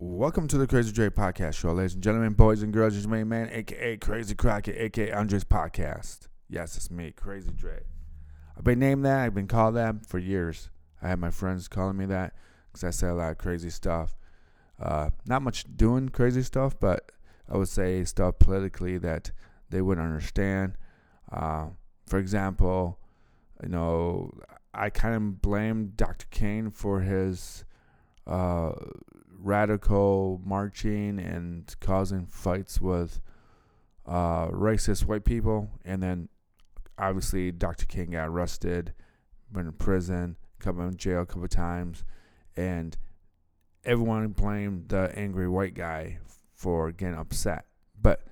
Welcome to the Crazy Dre Podcast Show, ladies and gentlemen, boys and girls. It's my man, aka Crazy Crockett, aka Andres Podcast. Yes, it's me, Crazy Dre. I've been named that. I've been called that for years. I had my friends calling me that because I say a lot of crazy stuff. Uh, not much doing crazy stuff, but I would say stuff politically that they wouldn't understand. Uh, for example, you know, I kind of blame Dr. Kane for his uh, radical marching and causing fights with uh, racist white people. And then obviously Dr. King got arrested, went in prison, come in jail a couple times, and everyone blamed the angry white guy for getting upset. But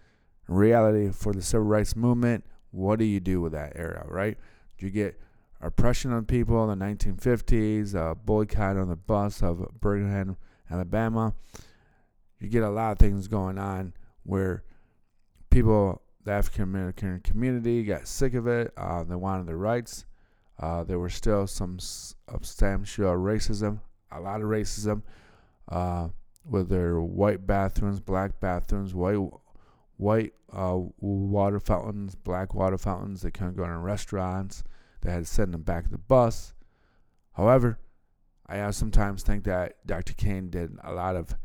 in reality, for the civil rights movement, what do you do with that era, right? Do you get oppression on people in the 1950s, a boycott on the bus of Birmingham, Alabama. You get a lot of things going on where people, the African American community, got sick of it. Uh, they wanted their rights. Uh, there were still some substantial racism, a lot of racism, uh, with their white bathrooms, black bathrooms, white white uh, water fountains, black water fountains. They couldn't go in restaurants. They had to send them back of the bus. However, I sometimes think that Dr. King did a lot of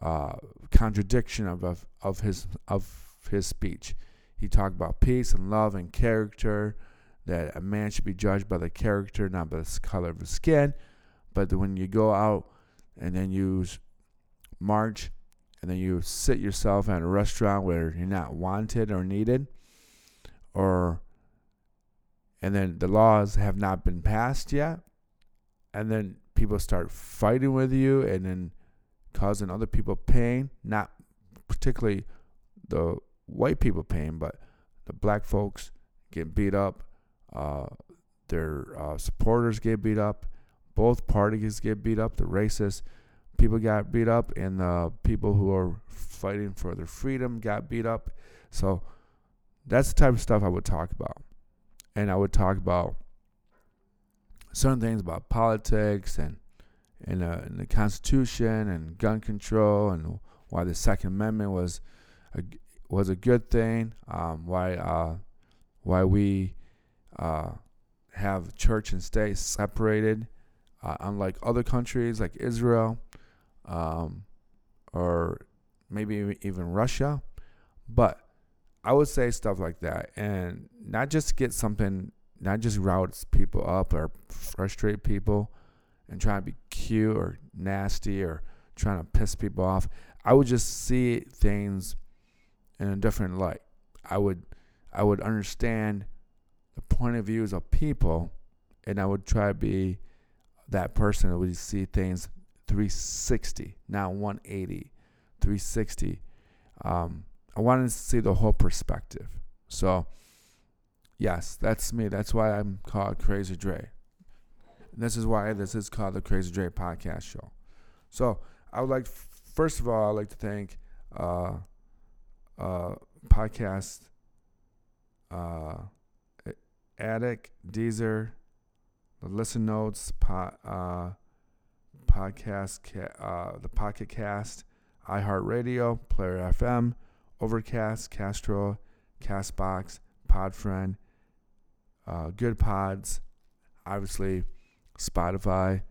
uh, contradiction of, of of his of his speech. He talked about peace and love and character. That a man should be judged by the character, not by the color of his skin. But when you go out and then you march and then you sit yourself at a restaurant where you're not wanted or needed, or and then the laws have not been passed yet, and then people start fighting with you and then causing other people pain, not particularly the white people pain, but the black folks get beat up, uh, their uh, supporters get beat up, both parties get beat up, the racist people got beat up, and the people who are fighting for their freedom got beat up. So that's the type of stuff I would talk about. And I would talk about certain things about politics and and, uh, and the Constitution and gun control and why the Second Amendment was a, was a good thing. Um, why uh, why we uh, have church and state separated, uh, unlike other countries like Israel um, or maybe even Russia. But I would say stuff like that, and not just get something not just routes people up or frustrate people and try to be cute or nasty or trying to piss people off. I would just see things in a different light. I would I would understand the point of views of people and I would try to be that person that would see things 360, not 180, 360. Um, I wanted to see the whole perspective. So Yes, that's me. That's why I'm called Crazy Dre. This is why this is called the Crazy Dre Podcast Show. So I would like, first of all, I'd like to thank uh, uh, podcast uh, Addict, Deezer, the Listen Notes, po- uh, podcast, ca- uh, the Pocket Cast, iHeartRadio, Player FM, Overcast, Castro, Castbox, Podfriend, uh, Goodpods, obviously Spotify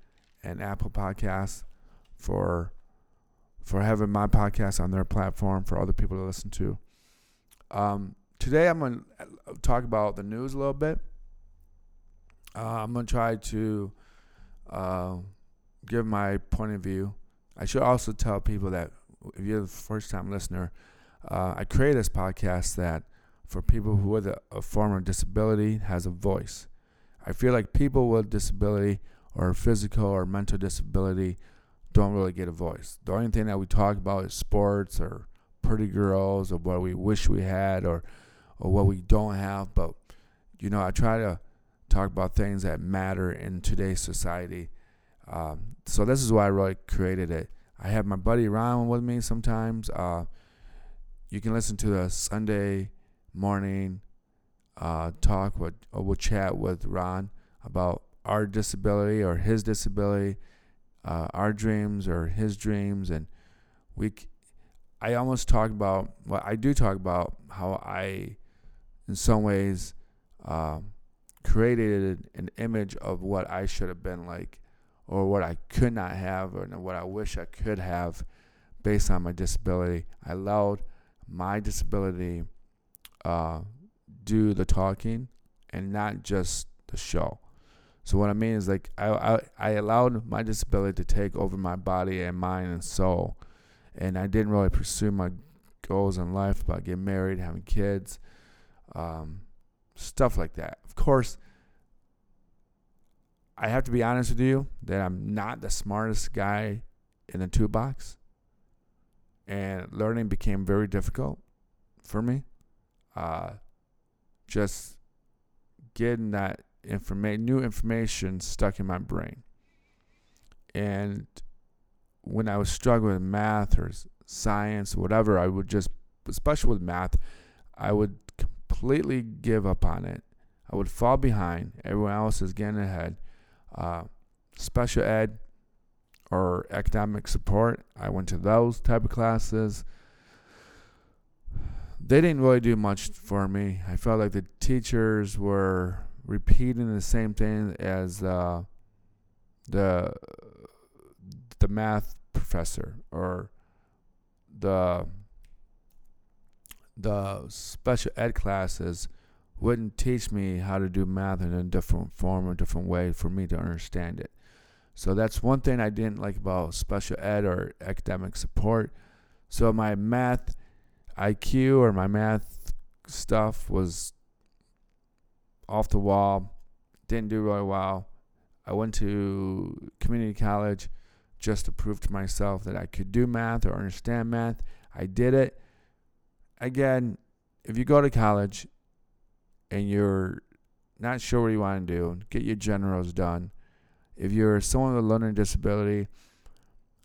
and Apple Podcasts for for having my podcast on their platform for other people to listen to. Um, today I'm going to talk about the news a little bit. Uh, I'm going to try to uh, give my point of view. I should also tell people that if you're the first time listener, uh, I created this podcast that for people who with a, a form of disability has a voice. I feel like people with disability or physical or mental disability don't really get a voice. The only thing that we talk about is sports or pretty girls or what we wish we had or or what we don't have. But you know, I try to talk about things that matter in today's society. Um, so this is why I really created it. I have my buddy Ron with me sometimes. Uh, you can listen to the Sunday morning uh, talk with or we'll chat with Ron about our disability or his disability, uh, our dreams or his dreams, and we I almost talk about well I do talk about how I in some ways um, created an image of what I should have been like or what I could not have or what I wish I could have based on my disability. I allowed my disability uh, do the talking and not just the show. So what I mean is like I, I I allowed my disability to take over my body and mind and soul, and I didn't really pursue my goals in life about getting married, having kids, um, stuff like that. Of course, I have to be honest with you that I'm not the smartest guy in the toolbox, and learning became very difficult for me. Uh, just getting that information, new information stuck in my brain. And when I was struggling with math or science, or whatever, I would just, especially with math, I would completely give up on it. I would fall behind. Everyone else is getting ahead. Uh, special ed or academic support, I went to those type of classes. They didn't really do much for me. I felt like the teachers were repeating the same thing as uh, the the math professor or the the special ed classes wouldn't teach me how to do math in a different form or a different way for me to understand it. So that's one thing I didn't like about special ed or academic support. So my math IQ or my math stuff was off the wall. Didn't do really well. I went to community college just to prove to myself that I could do math or understand math. I did it. Again, if you go to college and you're not sure what you want to do, get your generals done. If you're someone with a learning disability,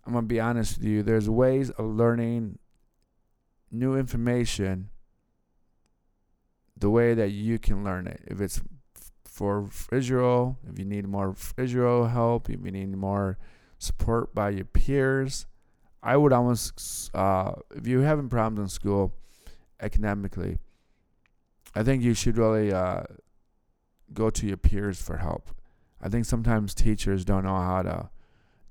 I'm going to be honest with you, there's ways of learning new information the way that you can learn it. If it's for visual, if you need more visual help, if you need more support by your peers, I would almost, uh, if you're having problems in school academically, I think you should really uh, go to your peers for help. I think sometimes teachers don't know how to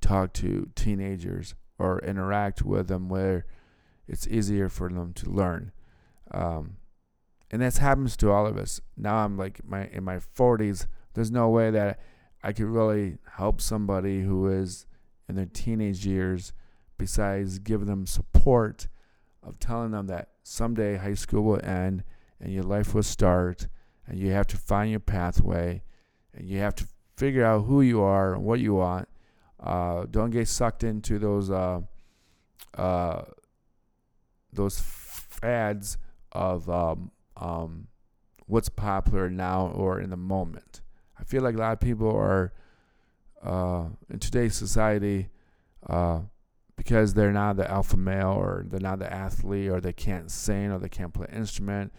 talk to teenagers or interact with them where it's easier for them to learn. Um, and this happens to all of us. Now I'm like my in my 40s. There's no way that I could really help somebody who is in their teenage years besides giving them support of telling them that someday high school will end and your life will start and you have to find your pathway and you have to figure out who you are and what you want. Uh, don't get sucked into those uh, uh, those fads of um, um, what's popular now or in the moment. I feel like a lot of people are uh, in today's society uh, because they're not the alpha male or they're not the athlete or they can't sing or they can't play instrument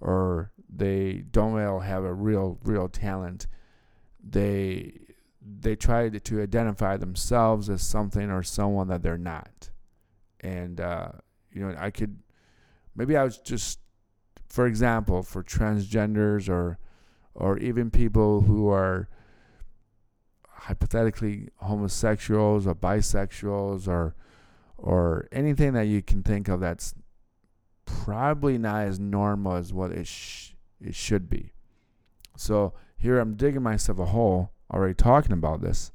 or they don't really have a real real talent. They they try to identify themselves as something or someone that they're not, and uh, you know I could maybe I was just for example, for transgenders or or even people who are hypothetically homosexuals or bisexuals or or anything that you can think of that's probably not as normal as what it sh- it should be. So here I'm digging myself a hole already talking about this.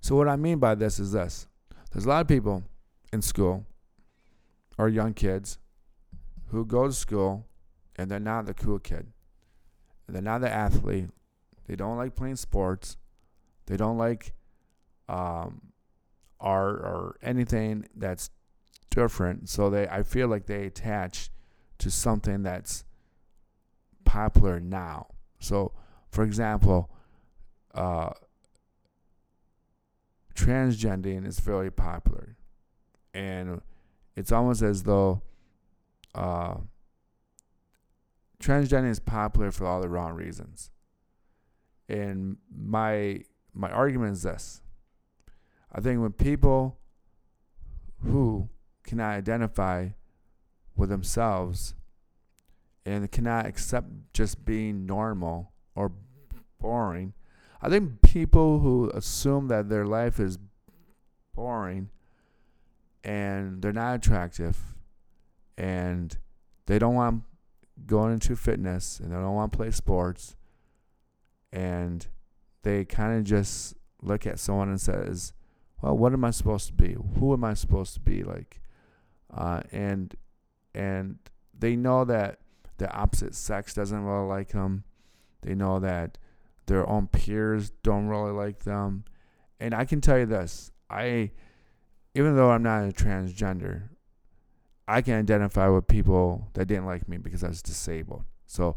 So what I mean by this is this. There's a lot of people in school or young kids who go to school and they're not the cool kid. They're not the athlete. They don't like playing sports. They don't like um, art or anything that's different. So they, I feel like they attach to something that's popular now. So, for example, uh, transgendering is very popular, and it's almost as though uh, transgender is popular for all the wrong reasons. And my my argument is this. I think when people who cannot identify with themselves and cannot accept just being normal or boring. I think people who assume that their life is boring and they're not attractive and they don't want going into fitness and they don't want to play sports and they kind of just look at someone and says well what am i supposed to be? Who am i supposed to be? Like uh, and and they know that the opposite sex doesn't really like them. They know that their own peers don't really like them. And i can tell you this i even though i'm not a transgender I can identify with people that didn't like me because I was disabled. So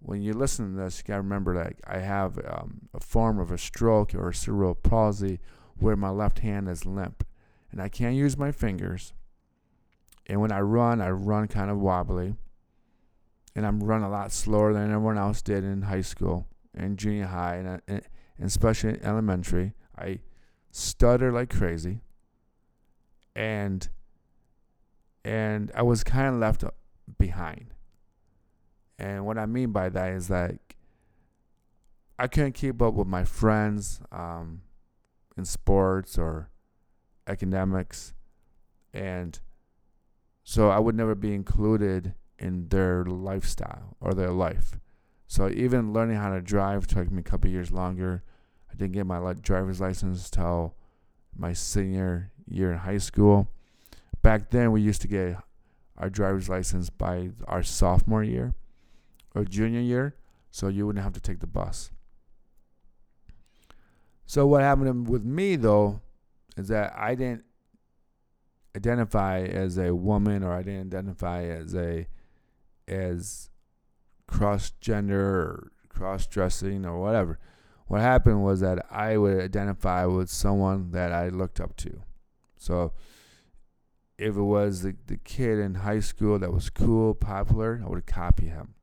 when you listen to this, you gotta remember that I have um, a form of a stroke or a cerebral palsy where my left hand is limp, and I can't use my fingers. And when I run, I run kind of wobbly, and I'm run a lot slower than everyone else did in high school and junior high, and, and, and especially elementary. I stutter like crazy, and and I was kind of left behind. And what I mean by that is like I couldn't keep up with my friends um, in sports or academics, and so I would never be included in their lifestyle or their life. So even learning how to drive took me a couple years longer. I didn't get my driver's license till my senior year in high school back then we used to get our driver's license by our sophomore year or junior year, so you wouldn't have to take the bus. So what happened with me though is that I didn't identify as a woman or I didn't identify as a as cross gender or cross dressing or whatever. What happened was that I would identify with someone that I looked up to. So if it was the, the kid in high school that was cool, popular, I would copy him.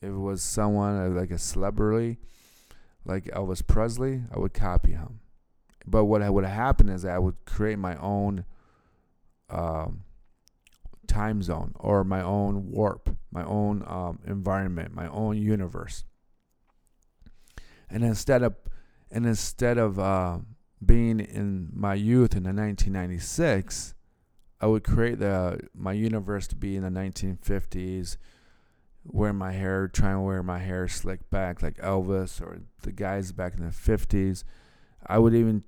If it was someone uh, like a celebrity, like Elvis Presley, I would copy him. But what would happen is I would create my own um, time zone or my own warp, my own um, environment, my own universe. And instead of, and instead of uh, being in my youth in the 1996, I would create the my universe to be in the 1950s, wear my hair, trying to wear my hair slicked back like Elvis or the guys back in the 50s. I would even,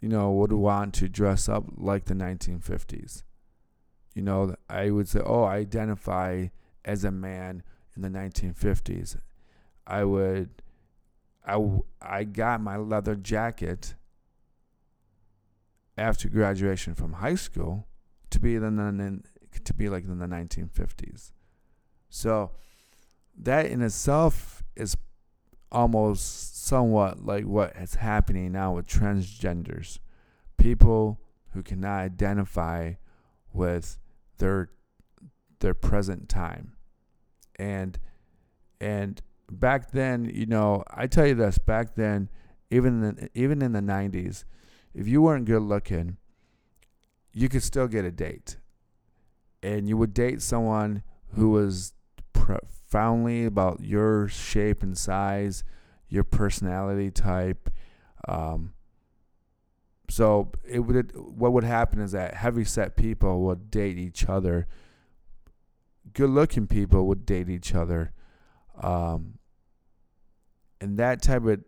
you know, would want to dress up like the 1950s. You know, I would say, oh, I identify as a man in the 1950s. I would, I, I got my leather jacket after graduation from high school to be the to be like in the 1950s. So that in itself is almost somewhat like what is happening now with transgenders, people who cannot identify with their their present time, and and back then, you know, I tell you this, back then, even in, even in the 90s, if you weren't good looking you could still get a date. And you would date someone who was profoundly about your shape and size, your personality type. Um, so it would what would happen is that heavy set people would date each other. Good looking people would date each other. Um, and that type of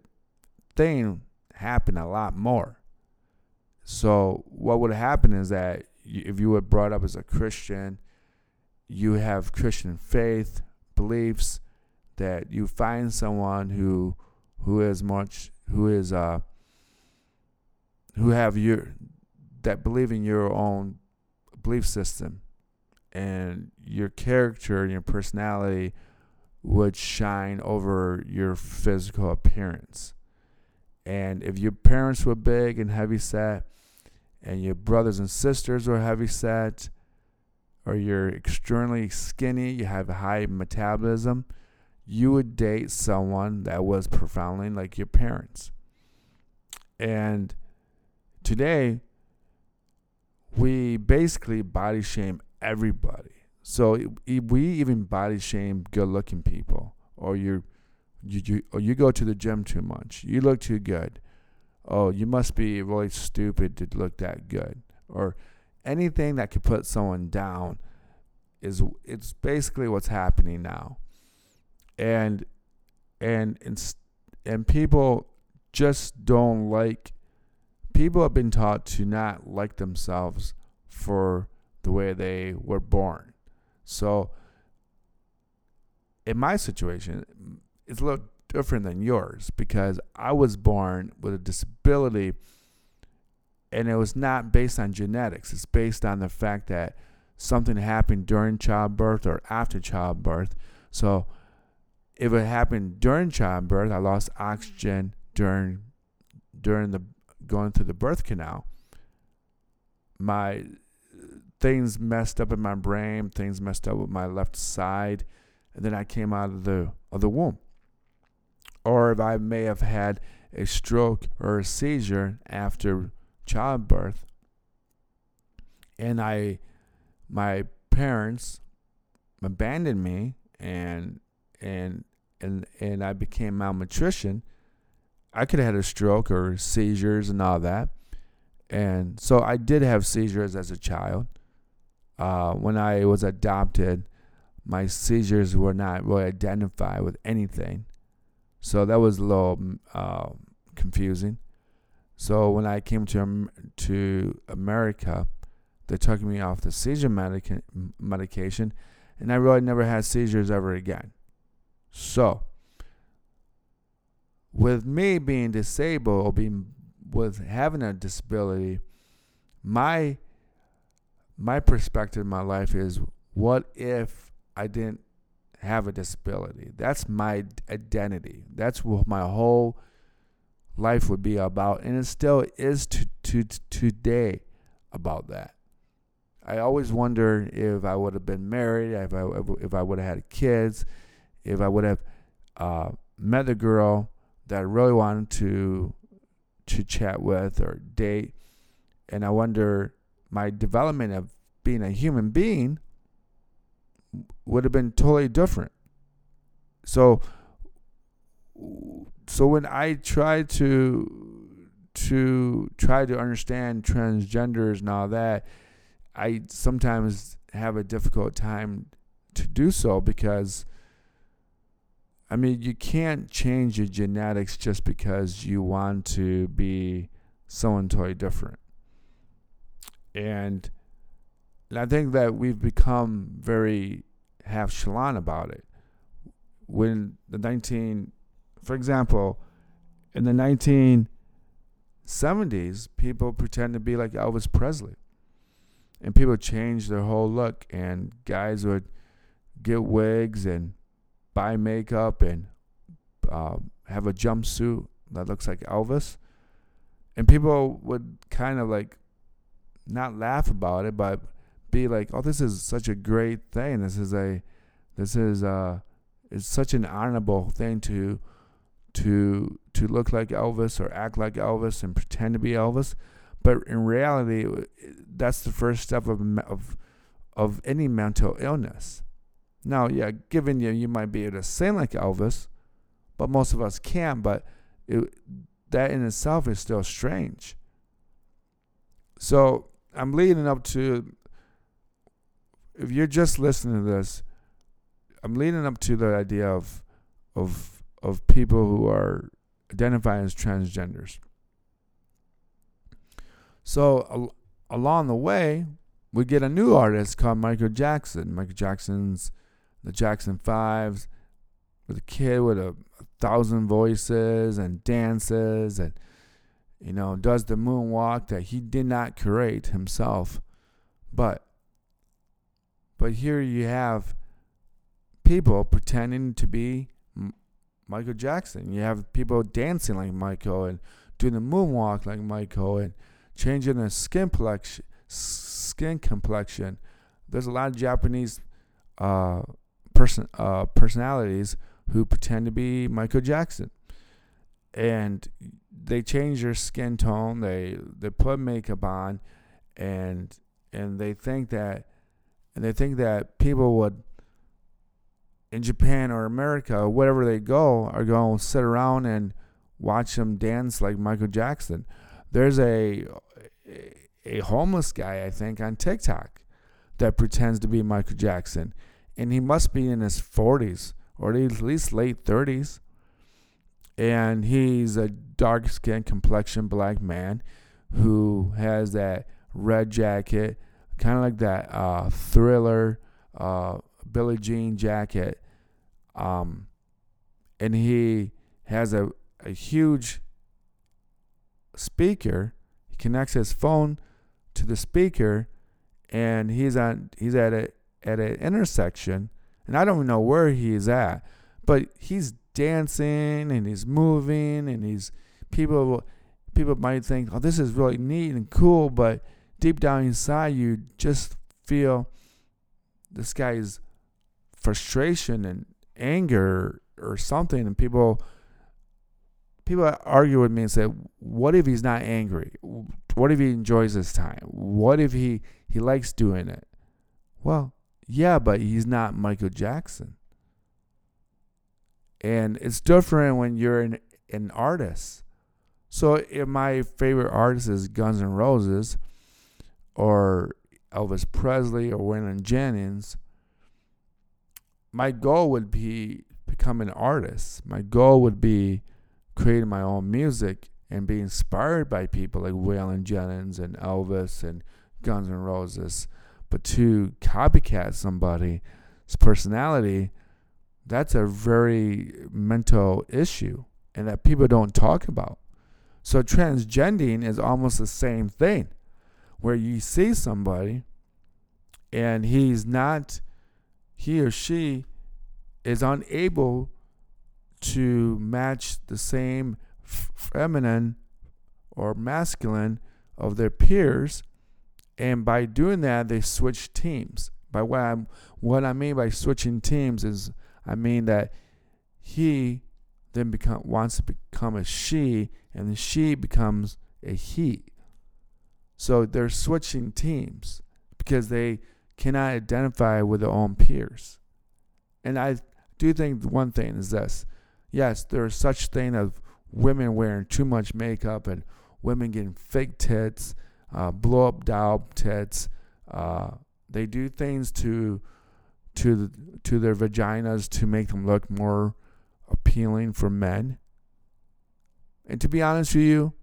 thing happened a lot more. So what would happen is that if you were brought up as a Christian, you have Christian faith, beliefs, that you find someone who who is much who is uh who have your that believe in your own belief system and your character and your personality would shine over your physical appearance. And if your parents were big and heavy set, and your brothers and sisters were heavy set, or you're extremely skinny, you have a high metabolism, you would date someone that was profoundly like your parents. And today, we basically body shame everybody. So we even body shame good-looking people, or you, you, you, or you go to the gym too much. You look too good. Oh, you must be really stupid to look that good, or anything that could put someone down. Is it's basically what's happening now, and and and and people just don't like. People have been taught to not like themselves for the way they were born so, in my situation, it's a little different than yours because I was born with a disability and it was not based on genetics. It's based on the fact that something happened during childbirth or after childbirth. So, if it happened during childbirth, I lost oxygen during during the going through the birth canal. My things messed up in my brain, things messed up with my left side, and then I came out of the of the womb. Or if I may have had a stroke or a seizure after childbirth, and I my parents abandoned me and and and and I became malnutrition, I could have had a stroke or seizures and all that. And so I did have seizures as a child. Uh, when I was adopted, my seizures were not really identified with anything. So that was a little uh, confusing. So when I came to to America, they took me off the seizure medica- medication, and I really never had seizures ever again. So, with me being disabled or being with having a disability, my my perspective in my life is what if I didn't have a disability? That's my identity. That's what my whole life would be about. And it still is to, to, to today about that. I always wonder if I would have been married, if I, if I would have had kids, if I would have uh, met the girl that I really wanted to to chat with or date. And I wonder my development of being a human being would have been totally different. So so when I try to to try to understand transgenders and all that, I sometimes have a difficult time to do so because I mean, you can't change your genetics just because you want to be someone totally different and and I think that we've become very half chalant about it. When the 19, for example, in the 1970s, people pretend to be like Elvis Presley. And people changed their whole look, and guys would get wigs and buy makeup and uh, have a jumpsuit that looks like Elvis. And people would kind of like not laugh about it, but be like, "Oh, this is such a great thing. This is a, this is uh, it's such an honorable thing to, to to look like Elvis or act like Elvis and pretend to be Elvis." But in reality, that's the first step of of of any mental illness. Now, yeah, given you, you might be able to sing like Elvis, but most of us can't. But it, that in itself is still strange. So I'm leading up to. If you're just listening to this, I'm leading up to the idea of, of, of people who are identifying as transgenders. So al- along the way, we get a new artist called Michael Jackson. Michael Jackson's the Jackson Fives, with a kid with a, a thousand voices and dances and you know, does the moonwalk that he did not create himself. But but here you have people pretending to be Michael Jackson. You have people dancing like Michael and doing the moonwalk like Michael and changing their skin complexion. Skin complexion. There's a lot of Japanese uh, person uh, personalities who pretend to be Michael Jackson, and they change their skin tone. They they put makeup on, and and they think that and they think that people would in Japan or America, wherever they go, are going to sit around and watch them dance like Michael Jackson. There's a a homeless guy, I think, on TikTok that pretends to be Michael Jackson, and he must be in his 40s or at least late 30s. And he's a dark skinned complexion black man who has that red jacket, kind of like that uh, thriller uh, Billie Jean jacket. Um, and he has a, a huge speaker. He connects his phone to the speaker, and he's on he's at a at an intersection, and I don't know where he's at, but he's dancing and he's moving and he's people people might think, oh, this is really neat and cool, but deep down inside you just feel this guy's frustration and anger or something. And people people argue with me and say what if he's not angry? What if he enjoys his time? What if he he likes doing it? Well yeah but he's not michael jackson. And it's different when you're an, an artist. So if my favorite artist is guns n' roses or elvis presley or waylon jennings my goal would be become an artist. My goal would be creating my own music and be inspired by people like Waylon Jennings and Elvis and Guns N' Roses. But to copycat somebody's personality, that's a very mental issue and that people don't talk about. So transgending is almost the same thing, where you see somebody and he's not he or she is unable to match the same feminine or masculine of their peers. And by doing that they switch teams. By what i what i mean by switching teams is i mean that he then become wants to become a she and the she becomes a he so they're switching teams because they cannot identify with their own peers. And I do think one thing is this. Yes, there's such thing of women wearing too much makeup and women getting fake tits, uh, blow up doll tits. Uh, they do things to to to their vaginas to make them look more appealing for men. And to be honest with you,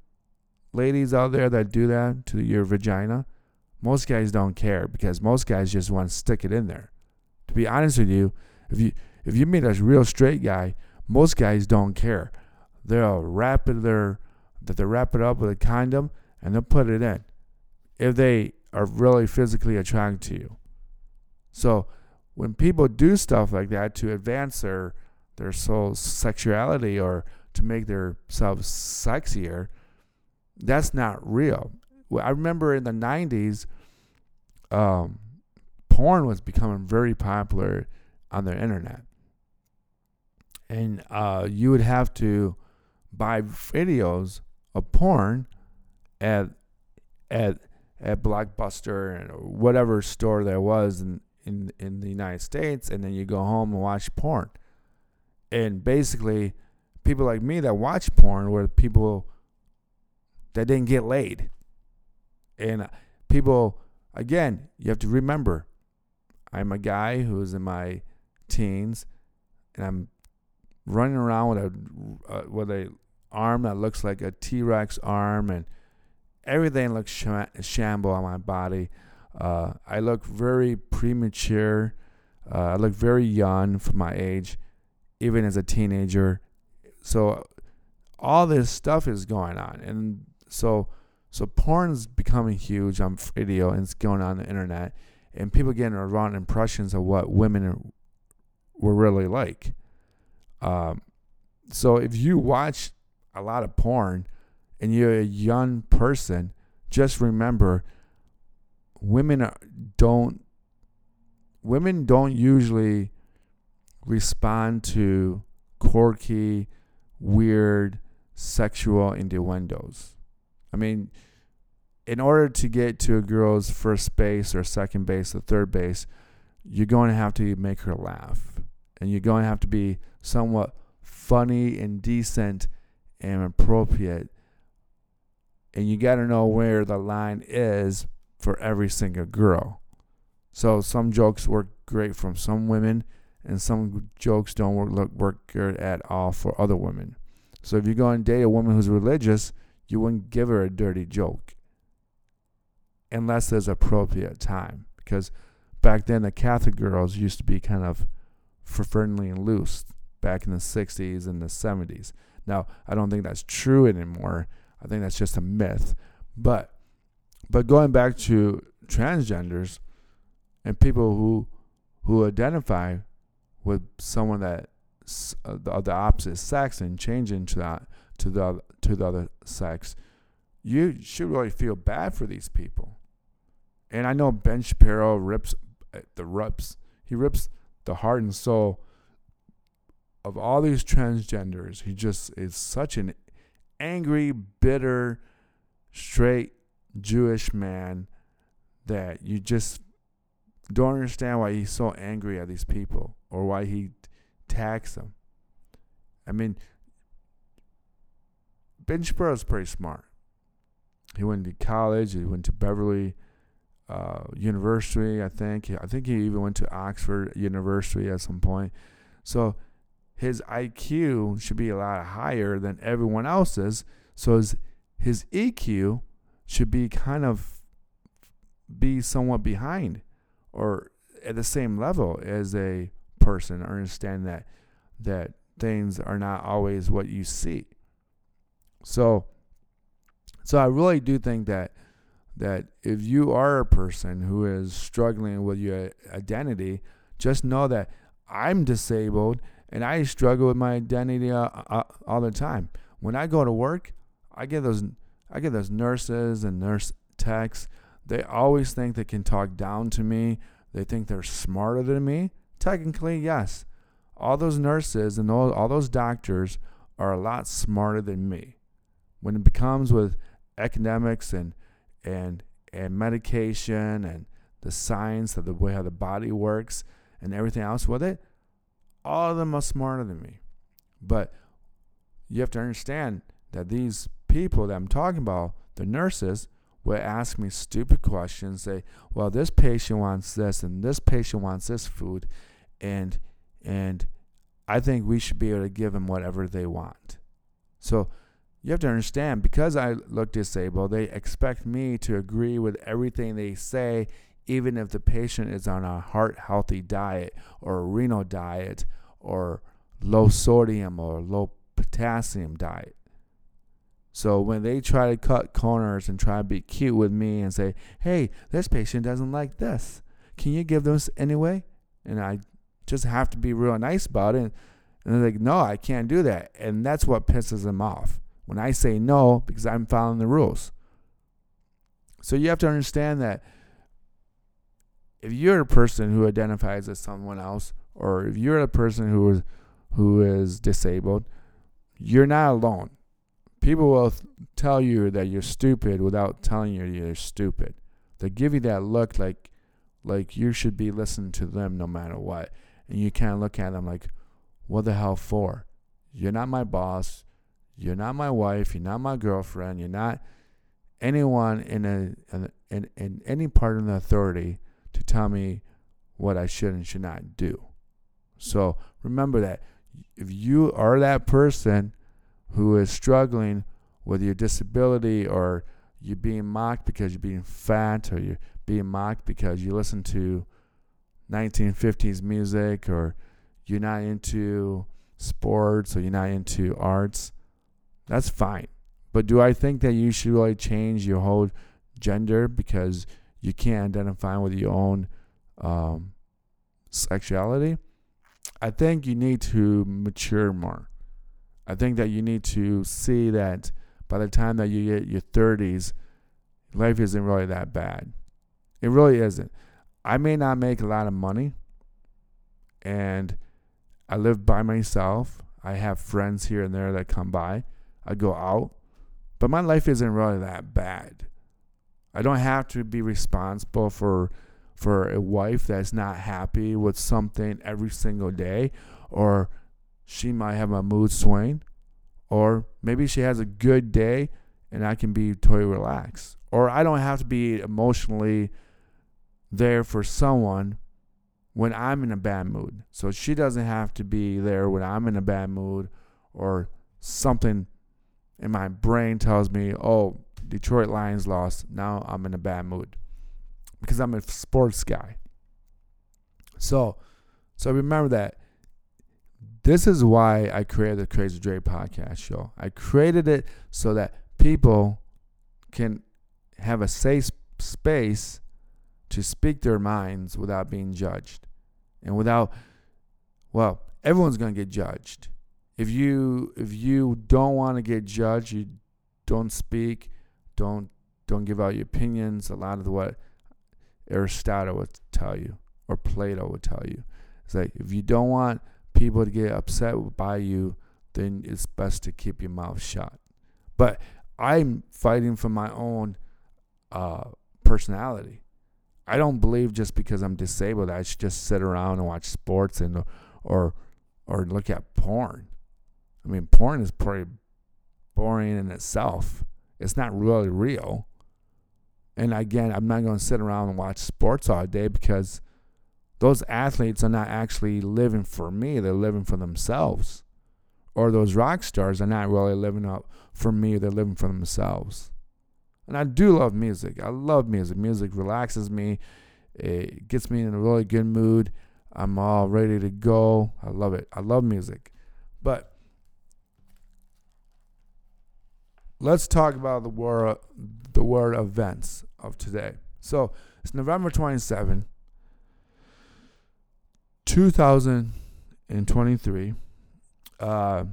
ladies out there that do that to your vagina, most guys don't care because most guys just want to stick it in there. To be honest with you, if you if you meet a real straight guy, most guys don't care. They'll wrap it their that they wrap it up with a condom and they'll put it in if they are really physically attracted to you. So when people do stuff like that to advance their their soul sexuality or to make themselves sexier, that's not real. I remember in the 90s, um, porn was becoming very popular on the internet. And uh, you would have to buy videos of porn at at at Blockbuster or whatever store there was in, in in the United States, and then you go home and watch porn. And basically, people like me that watch porn were people that didn't get laid. And people, again, you have to remember, I'm a guy who's in my teens, and I'm running around with a uh, with a arm that looks like a T Rex arm, and everything looks sh- shamble on my body. Uh, I look very premature. Uh, I look very young for my age, even as a teenager. So all this stuff is going on, and so so porn's becoming huge on video and it's going on the internet, and people getting wrong impressions of what women were really like. Um, so if you watch a lot of porn and you're a young person, just remember women don't women don't usually respond to quirky, weird, sexual innuendos. I mean, in order to get to a girl's first base or second base or third base, you're going to have to make her laugh. And you're going to have to be somewhat funny and decent and appropriate. And you got to know where the line is for every single girl. So some jokes work great from some women, and some jokes don't work, work good at all for other women. So if you're going to date a woman who's religious, you wouldn't give her a dirty joke unless there's appropriate time. Because back then, the Catholic girls used to be kind of friendly and loose back in the 60s and the 70s. Now, I don't think that's true anymore. I think that's just a myth. But but going back to transgenders and people who who identify with someone that uh, the, the opposite sex and change into that to the to the other sex, you should really feel bad for these people. And I know Ben Shapiro rips uh, the rips he rips the heart and soul of all these transgenders. He just is such an angry, bitter, straight Jewish man that you just don't understand why he's so angry at these people or why he attacks them. I mean, Ben is pretty smart. He went to college. He went to Beverly uh, University, I think. I think he even went to Oxford University at some point. So his IQ should be a lot higher than everyone else's. So his his EQ should be kind of be somewhat behind or at the same level as a person understand that that things are not always what you see so so i really do think that that if you are a person who is struggling with your identity just know that i'm disabled and i struggle with my identity uh, uh, all the time when i go to work i get those I get those nurses and nurse techs. They always think they can talk down to me. They think they're smarter than me. Technically, yes. All those nurses and all, all those doctors are a lot smarter than me. When it becomes with academics and and and medication and the science of the way how the body works and everything else with it, all of them are smarter than me. But you have to understand that these people that I'm talking about, the nurses, will ask me stupid questions. Say, "Well, this patient wants this, and this patient wants this food, and and I think we should be able to give them whatever they want." So you have to understand because I look disabled, they expect me to agree with everything they say, even if the patient is on a heart healthy diet or a renal diet or low sodium or low potassium diet. So when they try to cut corners and try to be cute with me and say, "Hey, this patient doesn't like this. Can you give this anyway?" and I just have to be real nice about it, and they're like, "No, I can't do that," and that's what pisses them off when I say no because I'm following the rules. So you have to understand that if you're a person who identifies as someone else, or if you're a person who is who is disabled, you're not alone People will tell you that you're stupid without telling you you're stupid. They give you that look like like you should be listening to them no matter what. And you kind of look at them like, what the hell for? You're not my boss. You're not my wife. You're not my girlfriend. You're not anyone in a in, in any part of the authority to tell me what I should and should not do. So remember that if you are that person who is struggling with your disability or you're being mocked because you're being fat or you're being mocked because you listen to 1950s music or you're not into sports or you're not into arts, that's fine. But do I think that you should really change your whole gender because you can't identify with your own um, sexuality? I think you need to mature more. I think that you need to see that by the time that you get your 30s, life isn't really that bad. It really isn't. I may not make a lot of money and I live by myself. I have friends here and there that come by. I go out, but my life isn't really that bad. I don't have to be responsible for for a wife that's not happy with something every single day or she might have a mood swing or maybe she has a good day and I can be totally relaxed or I don't have to be emotionally there for someone when I'm in a bad mood. So she doesn't have to be there when I'm in a bad mood or something in my brain tells me, oh, Detroit Lions lost. Now I'm in a bad mood because I'm a sports guy. So, so remember that this is why I created the Crazy Dre podcast show. I created it so that people can have a safe space to speak their minds without being judged and without well everyone's going to get judged if you if you don't want to get judged you don't speak don't don't give out your opinions. A lot of what aristotle would tell you or plato would tell you it's like if you don't want people to get upset by you then it's best to keep your mouth shut. But i'm fighting for my own uh, personality. I don't believe just because I'm disabled I should just sit around and watch sports and or or look at porn. I mean, porn is pretty boring in itself. It's not really real. And again, I'm not going to sit around and watch sports all day because those athletes are not actually living for me. They're living for themselves. Or those rock stars are not really living up for me. They're living for themselves. And I do love music. I love music. Music relaxes me. It gets me in a really good mood. I'm all ready to go. I love it. I love music. But let's talk about the war the word events of today. So it's November 27, 2023. Uh,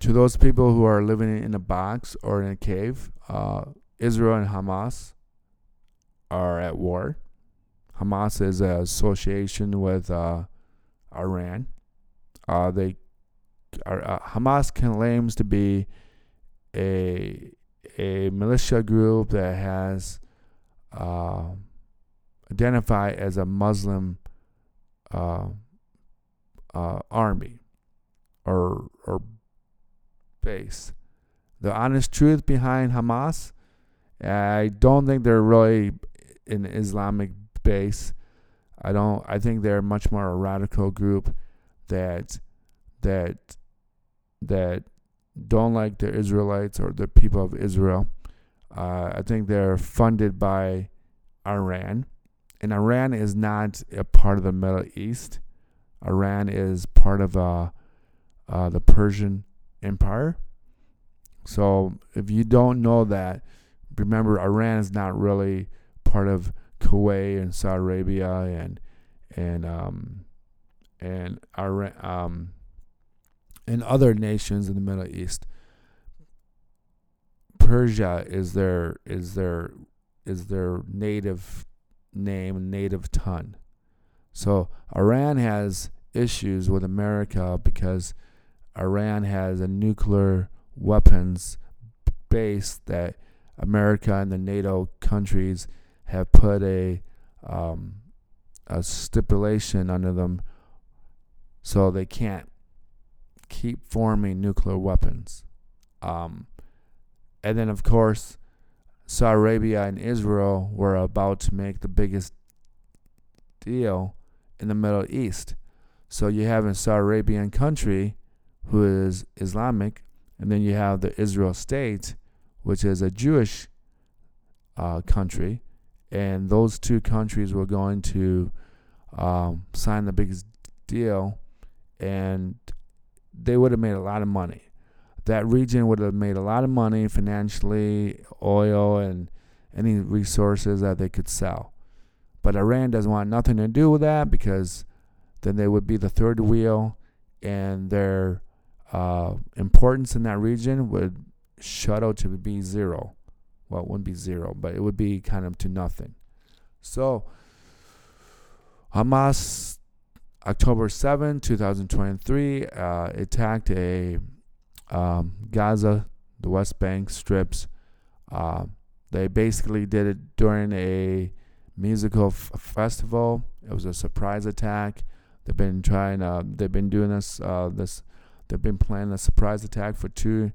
to those people who are living in a box or in a cave, uh, Israel and Hamas are at war. Hamas is an association with uh, Iran. Uh, they uh, Hamas claims to be a a militia group that has uh, identified as a Muslim uh, uh, army or or base. The honest truth behind Hamas I don't think they're really an Islamic base. I don't. I think they're much more a radical group that that that don't like the Israelites or the people of Israel. Uh, I think they're funded by Iran, and Iran is not a part of the Middle East. Iran is part of uh, uh, the Persian Empire. So if you don't know that, remember Iran is not really part of Kuwait and Saudi Arabia and and um, and Iran um, and other nations in the Middle East. Persia is their is their is their native name, native tongue. So Iran has issues with America because Iran has a nuclear weapons base that America and the NATO countries have put a um, a stipulation under them so they can't keep forming nuclear weapons. Um, and then, of course, Saudi Arabia and Israel were about to make the biggest deal in the Middle East. So you have a Saudi Arabian country who is Islamic, and then you have the Israel state which is a Jewish uh, country, and those two countries were going to um, sign the biggest deal, and they would have made a lot of money. That region would have made a lot of money financially, oil, and any resources that they could sell. But Iran doesn't want nothing to do with that because then they would be the third wheel, and their uh, importance in that region would shuttle to be zero. Well, it wouldn't be zero, but it would be kind of to nothing. So, Hamas, October 7, 2023, uh, attacked a um, Gaza, the West Bank strips, uh, They basically did it during a musical f- festival. It was a surprise attack. They've been trying. Uh, they've been doing this. Uh, this. They've been planning a surprise attack for two,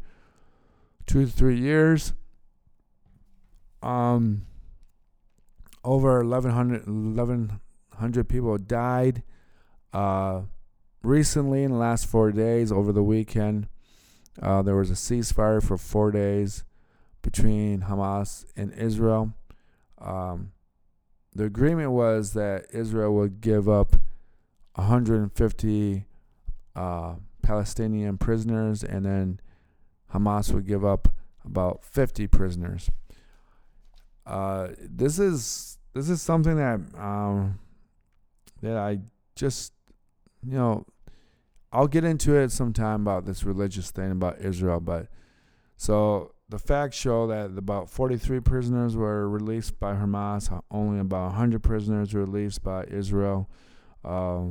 two to three years. Um. Over 1,100, 1,100 people died. Uh, recently, in the last four days, over the weekend, uh, there was a ceasefire for four days between Hamas and Israel. Um, the agreement was that Israel would give up 150 uh, Palestinian prisoners, and then Hamas would give up about 50 prisoners. Uh, this is this is something that um, that I just you know I'll get into it sometime about this religious thing about Israel, but so the facts show that about 43 prisoners were released by Hamas. Only about 100 prisoners were released by Israel. Uh,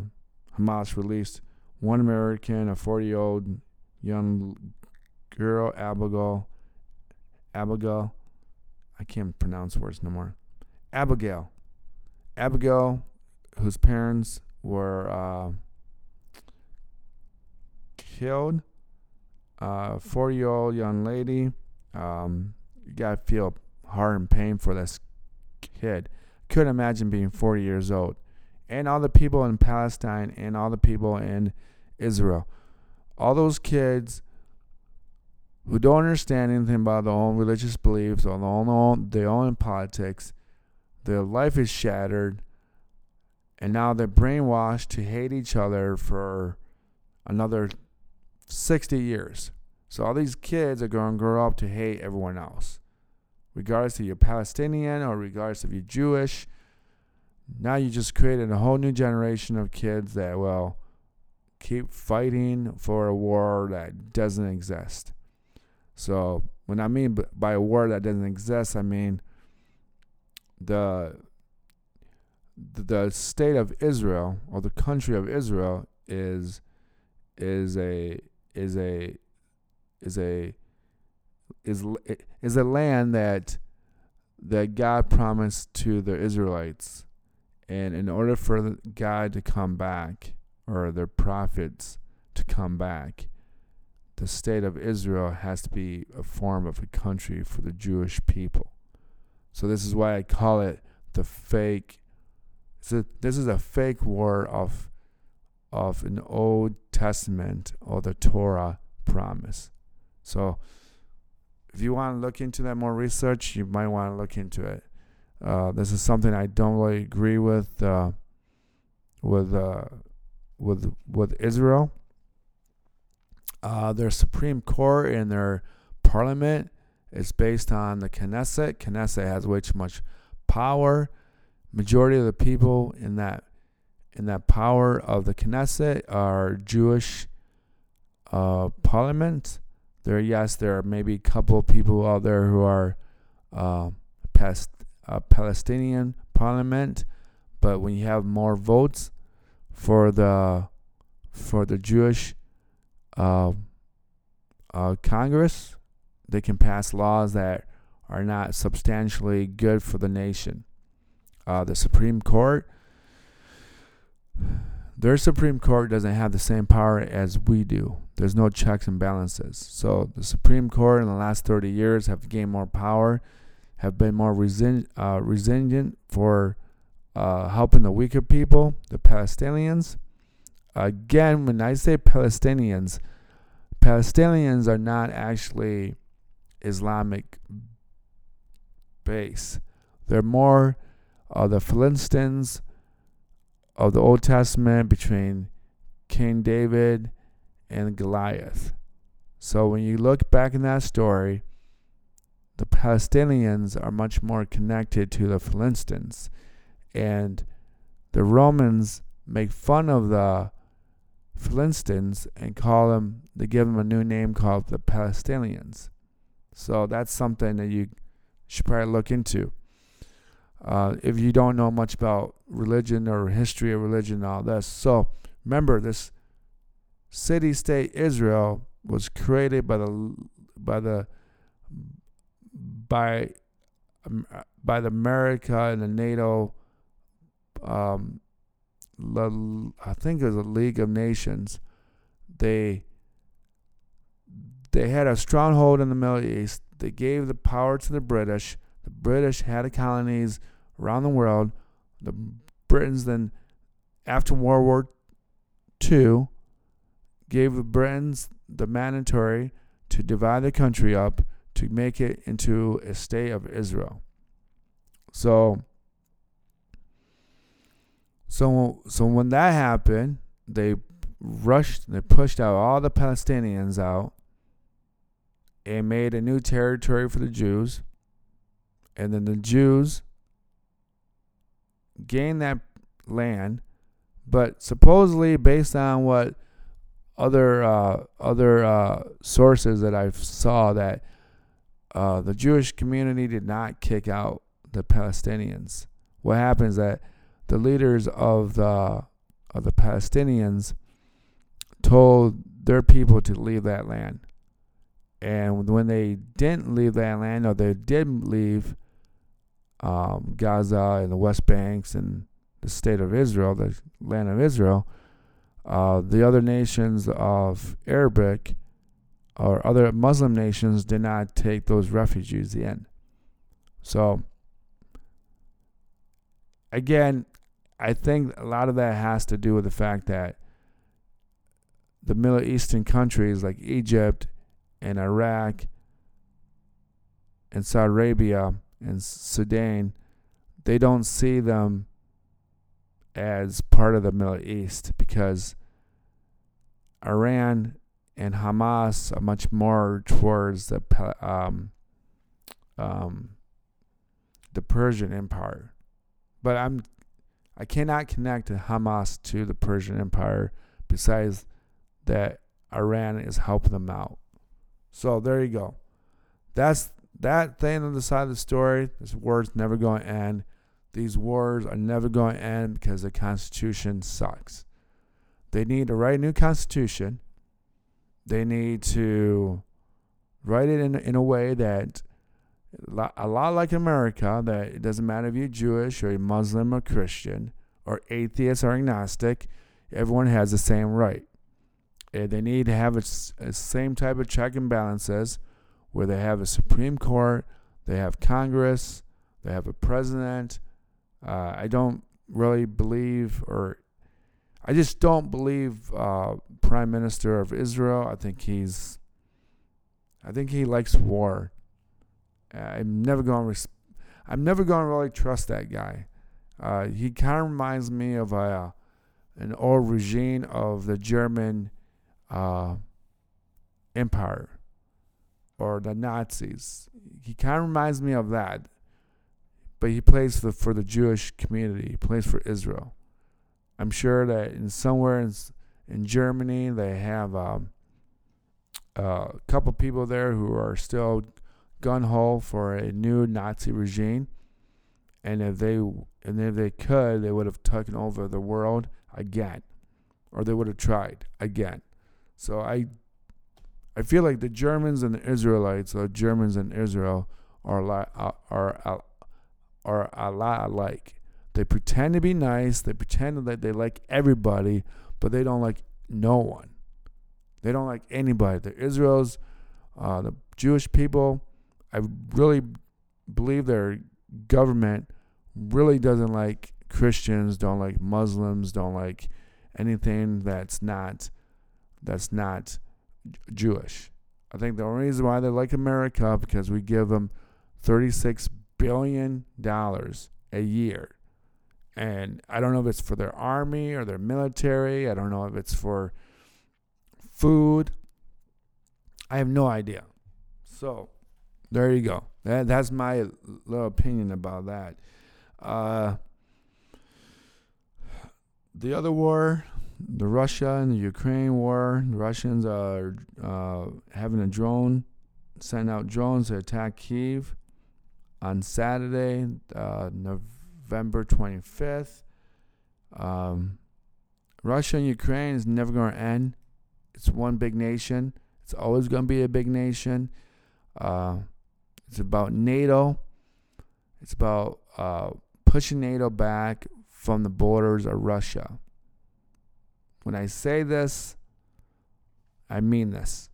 Hamas released one American, a 40-year-old young girl, Abigail. Abigail. I can't pronounce words no more. Abigail. Abigail, whose parents were uh, killed. Uh, four-year-old young lady. Um, you got to feel heart and pain for this kid. Couldn't imagine being 40 years old. And all the people in Palestine and all the people in Israel. All those kids who don't understand anything about their own religious beliefs or their own, their own politics. Their life is shattered. And now they're brainwashed to hate each other for another 60 years. So all these kids are going to grow up to hate everyone else, regardless if you're Palestinian or regardless if you're Jewish. Now you just created a whole new generation of kids that will keep fighting for a war that doesn't exist. So when I mean by a war that doesn't exist, I mean the the state of Israel or the country of Israel is is a is a is a is is a land that that God promised to the Israelites, and in order for God to come back or their prophets to come back, the state of Israel has to be a form of a country for the Jewish people. So this is why I call it the fake. So this is a fake war of of an Old Testament or the Torah promise. So if you want to look into that more research, you might want to look into it. Uh, this is something I don't really agree with uh, with uh, with with Israel. Uh, their Supreme Court and their Parliament is based on the Knesset. Knesset has way too much power. Majority of the people in that in that power of the Knesset our Jewish uh, parliament. There, yes, there are maybe a couple people out there who are uh, past, uh, Palestinian parliament, but when you have more votes for the for the Jewish uh, uh, Congress, they can pass laws that are not substantially good for the nation. The Supreme Court their Supreme Court doesn't have the same power as we do. There's no checks and balances. So the Supreme Court in the last 30 years have gained more power, have been more resilient, uh, resilient for uh, helping the weaker people, the Palestinians. Again, when I say Palestinians, Palestinians are not actually Islamic base. They're more uh, the Philistines of the Old Testament between King David and Goliath. So when you look back in that story, the Palestinians are much more connected to the Philistines. And the Romans make fun of the Philistines and call them, they give them a new name called the Palestinians. So that's something that you should probably look into. Uh, if you don't know much about religion or history of religion and all this. So remember, this city state Israel was created by the by the by um, by the America and the NATO. Um, I think it was the League of Nations. They they had a stronghold in the Middle East. They gave the power to the British. The British had colonies around the world. The Britons then, after World War II, gave the Britons the mandatory to divide the country up to make it into a state of Israel. So, so, so when that happened, they rushed, they pushed out all the Palestinians out and made a new territory for the Jews. And then the Jews gained that land, but supposedly based on what other uh, other uh, sources that I saw that uh, the Jewish community did not kick out the Palestinians. What happens that the leaders of the of the Palestinians told their people to leave that land. And when they didn't leave that land, or they did leave um, Gaza and the West Banks and the state of Israel, the land of Israel, uh, the other nations of Arabic or other Muslim nations did not take those refugees in. So, again, I think a lot of that has to do with the fact that the Middle Eastern countries like Egypt and Iraq and Saudi Arabia and Sudan, they don't see them as part of the Middle East because Iran and Hamas are much more towards the um, um, the Persian Empire. But I'm I cannot connect Hamas to the Persian Empire besides that Iran is helping them out. So there you go. That's that thing on the side of the story. This war's never going to end. These wars are never going to end because the Constitution sucks. They need to write a new Constitution. They need to write it in, in a way that a lot like America, that it doesn't matter if you're Jewish or a Muslim or Christian or atheist or agnostic, everyone has the same right. They need to have a same type of check and balances where they have a Supreme Court, they have Congress, they have a president. Uh, I don't really believe, or I just don't believe uh, Prime Minister of Israel. I think he's, I think he likes war. I'm never going. Res- I'm never going to really trust that guy. Uh, he kind of reminds me of a, an old regime of the German uh, Empire or the Nazis. He kind of reminds me of that, but he plays for the, for the Jewish community. He plays for Israel. I'm sure that in somewhere in, in Germany they have um, a couple people there who are still gun ho for a new Nazi regime, and if they and if they could, they would have taken over the world again, or they would have tried again. So I I feel like the Germans and the Israelites, or Germans and Israel, are li- are are are a lot alike. They pretend to be nice. They pretend that they like everybody, but they don't like no one. They don't like anybody. The Israels, uh, the Jewish people, I really believe their government really doesn't like Christians, don't like Muslims, don't like anything that's not that's not Jewish. I think the only reason why they like America because we give them 36 billion dollars a year. And I don't know if it's for their army or their military. I don't know if it's for food. I have no idea. So, there you go. That, that's my little opinion about that. Uh, the other war the Russia and the Ukraine war. The Russians are uh, having a drone, sending out drones to attack Kiev on Saturday, uh, November 25th. Um, Russia and Ukraine is never going to end. It's one big nation. It's always going to be a big nation. Uh, it's about NATO. It's about uh, pushing NATO back from the borders of Russia. When I say this, I mean this.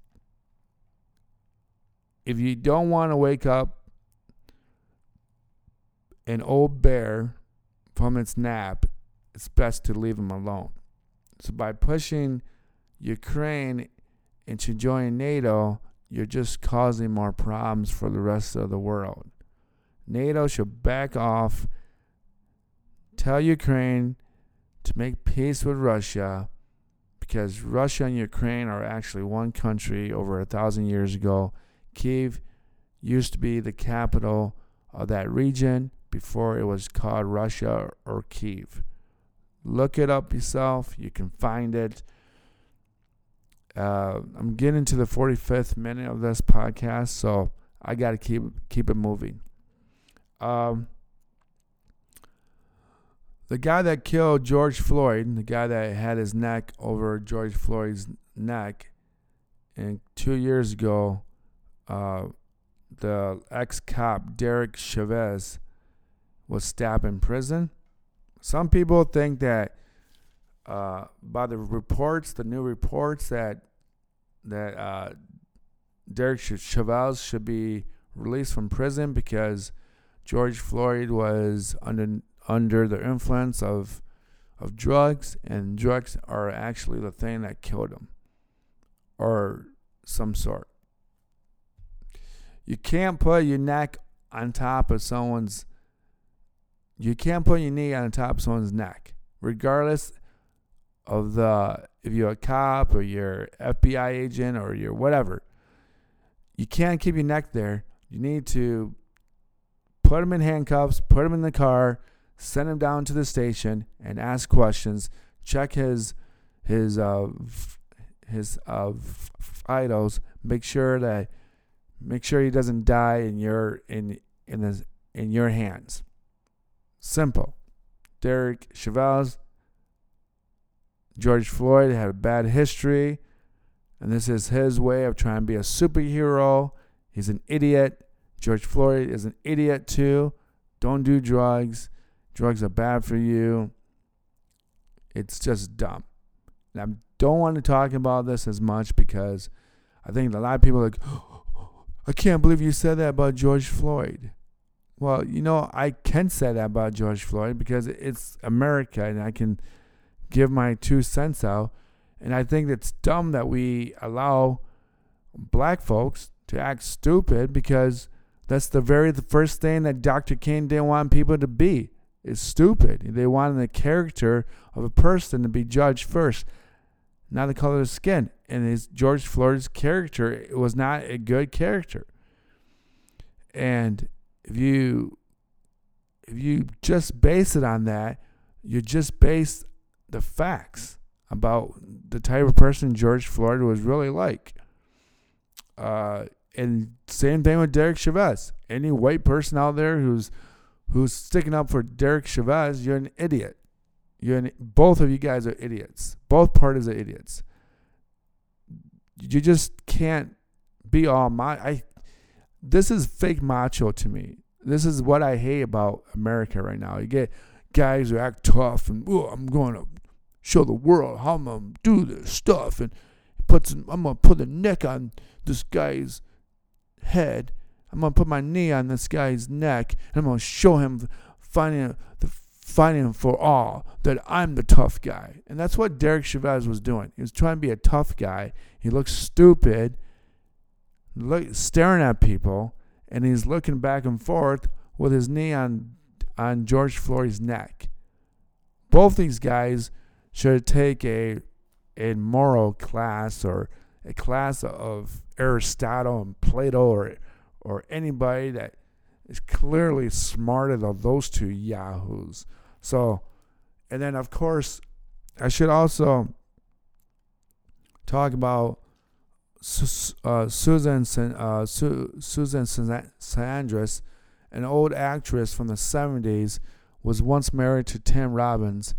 If you don't want to wake up an old bear from its nap, it's best to leave him alone. So by pushing Ukraine into joining NATO, you're just causing more problems for the rest of the world. NATO should back off, tell Ukraine to make peace with Russia because Russia and Ukraine are actually one country over a thousand years ago. Kiev used to be the capital of that region before it was called Russia or Kiev. Look it up yourself. You can find it. Uh, I'm getting to the 45th minute of this podcast, so I got to keep keep it moving. Um, the guy that killed George Floyd, the guy that had his neck over George Floyd's neck, and two years ago, uh, the ex cop Derek Chauvin was stabbed in prison. Some people think that uh, by the reports, the new reports that that uh, Derek Chauvin should be released from prison because George Floyd was under under the influence of of drugs, and drugs are actually the thing that killed him, or some sort. You can't put your neck on top of someone's. You can't put your knee on top of someone's neck, regardless of the if you're a cop or you're FBI agent or you're whatever. You can't keep your neck there. You need to put them in handcuffs, put them in the car, send him down to the station and ask questions. Check his his uh his uh vitals. Make sure that make sure he doesn't die in your in in the in your hands. Simple. Derek Chavez, George Floyd had a bad history, and this is his way of trying to be a superhero. He's an idiot. George Floyd is an idiot too. Don't do drugs. Drugs are bad for you. It's just dumb. And I don't want to talk about this as much because I think a lot of people are like, oh, I can't believe you said that about George Floyd. Well, you know, I can say that about George Floyd because it's America and I can give my two cents out. And I think it's dumb that we allow black folks to act stupid because that's the very first thing that Dr. King didn't want people to be is stupid. They wanted the character of a person to be judged first, not the color of skin. And his George Floyd's character was not a good character. And if you if you just base it on that, you just base the facts about the type of person George Floyd was really like. Uh, and same thing with Derek Chavez. Any white person out there who's who's sticking up for Derek Chavez, you're an idiot. You're an, both of you guys are idiots. Both parties are idiots. You just can't be all my. I. This is fake macho to me. This is what I hate about America right now. You get guys who act tough and oh, I'm going to show the world how I'm gonna do this stuff and puts I'm gonna put the neck on this guy's head I'm gonna put my knee on this guy's neck and I'm gonna show him fighting the fighting for all that I'm the tough guy. And that's what Derek Chavez was doing. He was trying to be a tough guy. He looks stupid, look, staring at people, and he's looking back and forth with his knee on on George Floyd's neck. Both these guys should take a a moral class or a class of Aristotle and Plato or or anybody that is clearly smarter than those two yahoos. So, and then of course, I should also talk about uh, Susan uh, Su- Susan Sarandon, an old actress from the 70s, was once married to Tim Robbins.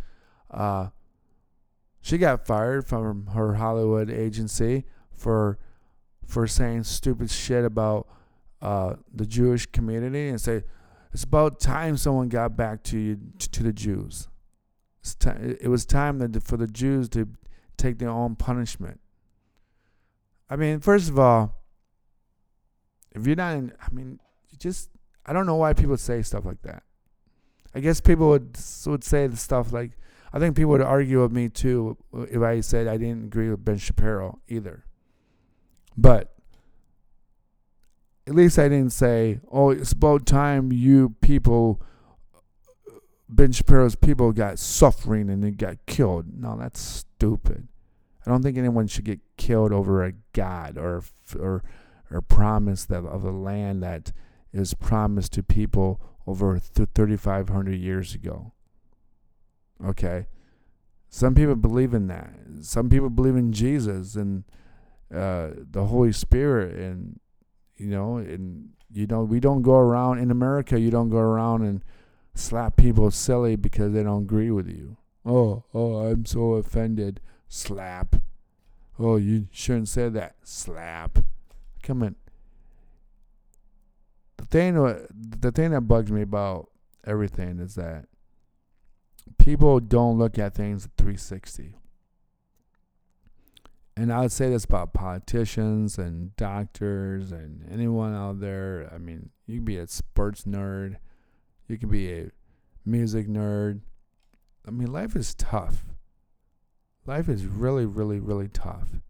Uh, she got fired from her Hollywood agency for for saying stupid shit about uh, the Jewish community and say, It's about time someone got back to you to the Jews. it was time that for the Jews to take their own punishment. I mean, first of all, if you're not in, I mean, just I don't know why people say stuff like that. I guess people would would say the stuff like I think people would argue with me too if I said I didn't agree with Ben Shapiro either. But at least I didn't say, "Oh, it's about time you people, Ben Shapiro's people, got suffering and they got killed." No, that's stupid. I don't think anyone should get killed over a god or or or promise that of a land that is promised to people over 3,500 years ago. Okay. Some people believe in that. Some people believe in Jesus and uh, the Holy Spirit, and you know, and you know, we don't go around in America. You don't go around and slap people silly because they don't agree with you. Oh, oh, I'm so offended. Slap. Oh, you shouldn't say that. Slap. Come on. The thing, uh, the thing that bugs me about everything is that people don't look at things at 360. And I would say this about politicians and doctors and anyone out there. I mean, you can be a sports nerd, you can be a music nerd. I mean, life is tough. Life is really, really, really tough.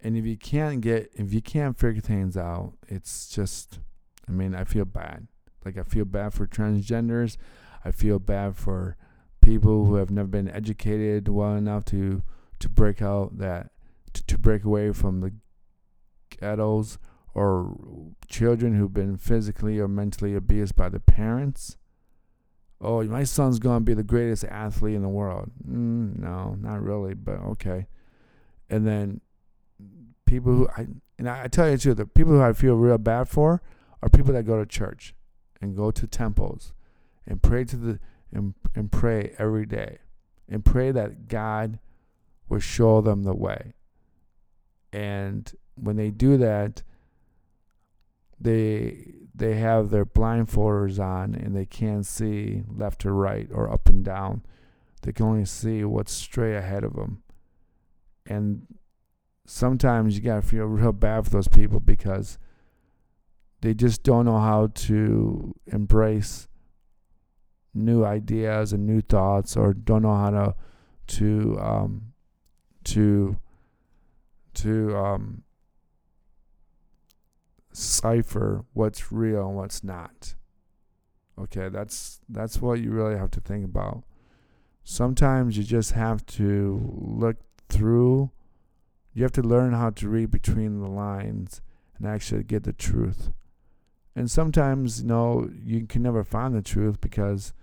And if you can't get, if you can't figure things out, it's just, I mean, I feel bad. Like, I feel bad for transgenders. I feel bad for people who have never been educated well enough to to break out that to, to break away from the ghettos or children who've been physically or mentally abused by the parents. Oh, my son's gonna be the greatest athlete in the world. Mm, no, not really, but okay. And then people who I and I, I tell you too, the people who I feel real bad for are people that go to church and go to temples and pray to the and, and pray every day and pray that God will show them the way. And when they do that, they they have their blindfolders on and they can't see left to right or up and down. They can only see what's straight ahead of them. And sometimes you got to feel real bad for those people because they just don't know how to embrace new ideas and new thoughts or don't know how to to um, to to um, cipher what's real and what's not. Okay, that's that's what you really have to think about. Sometimes you just have to look through. You have to learn how to read between the lines and actually get the truth. And sometimes, you know, you can never find the truth because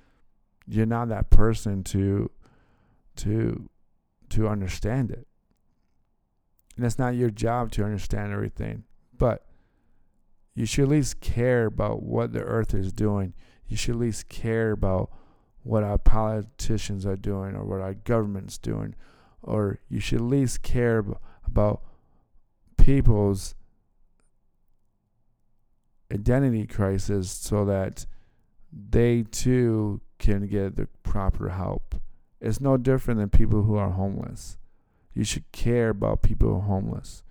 you're not that person to to to understand it. And it's not your job to understand everything, but you should at least care about what the earth is doing. You should at least care about what our politicians are doing or what our government's doing. Or you should at least care about people's identity crisis so that they too can get the proper help. It's no different than people who are homeless. You should care about people who are homeless.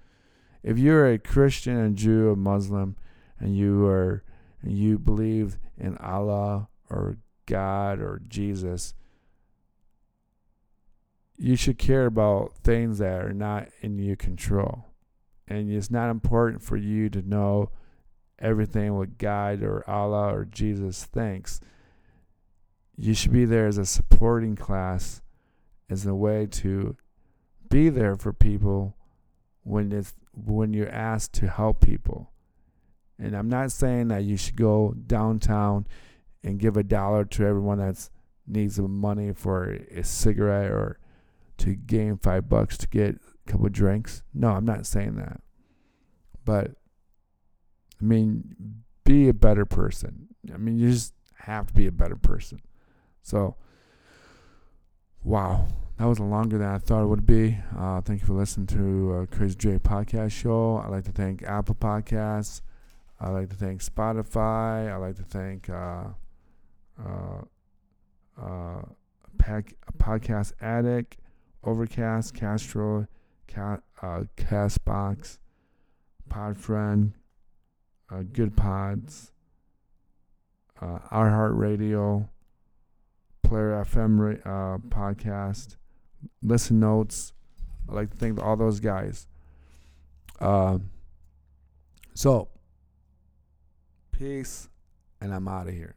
If you're a Christian, a Jew, a Muslim, and you are and you believe in Allah or God or Jesus, you should care about things that are not in your control. And it's not important for you to know everything what God or Allah or Jesus thinks you should be there as a supporting class as a way to be there for people when it's when you're asked to help people. And I'm not saying that you should go downtown and give a dollar to everyone that needs money for a cigarette or to gain five bucks to get a couple drinks. No, I'm not saying that. But I mean, be a better person. I mean, you just have to be a better person. So, wow, that was longer than I thought it would be. Uh, thank you for listening to uh, Crazy Dre podcast show. I'd like to thank Apple Podcasts, I'd like to thank Spotify. I'd like to thank uh, uh, uh, Pack, Podcast Addict, Overcast, Castro, Cat, uh, Castbox, Podfriend, Good Pods, iHeartRadio, Player FM uh, podcast, Listen Notes. I like to thank all those guys. Um, so, peace, and I'm out of here.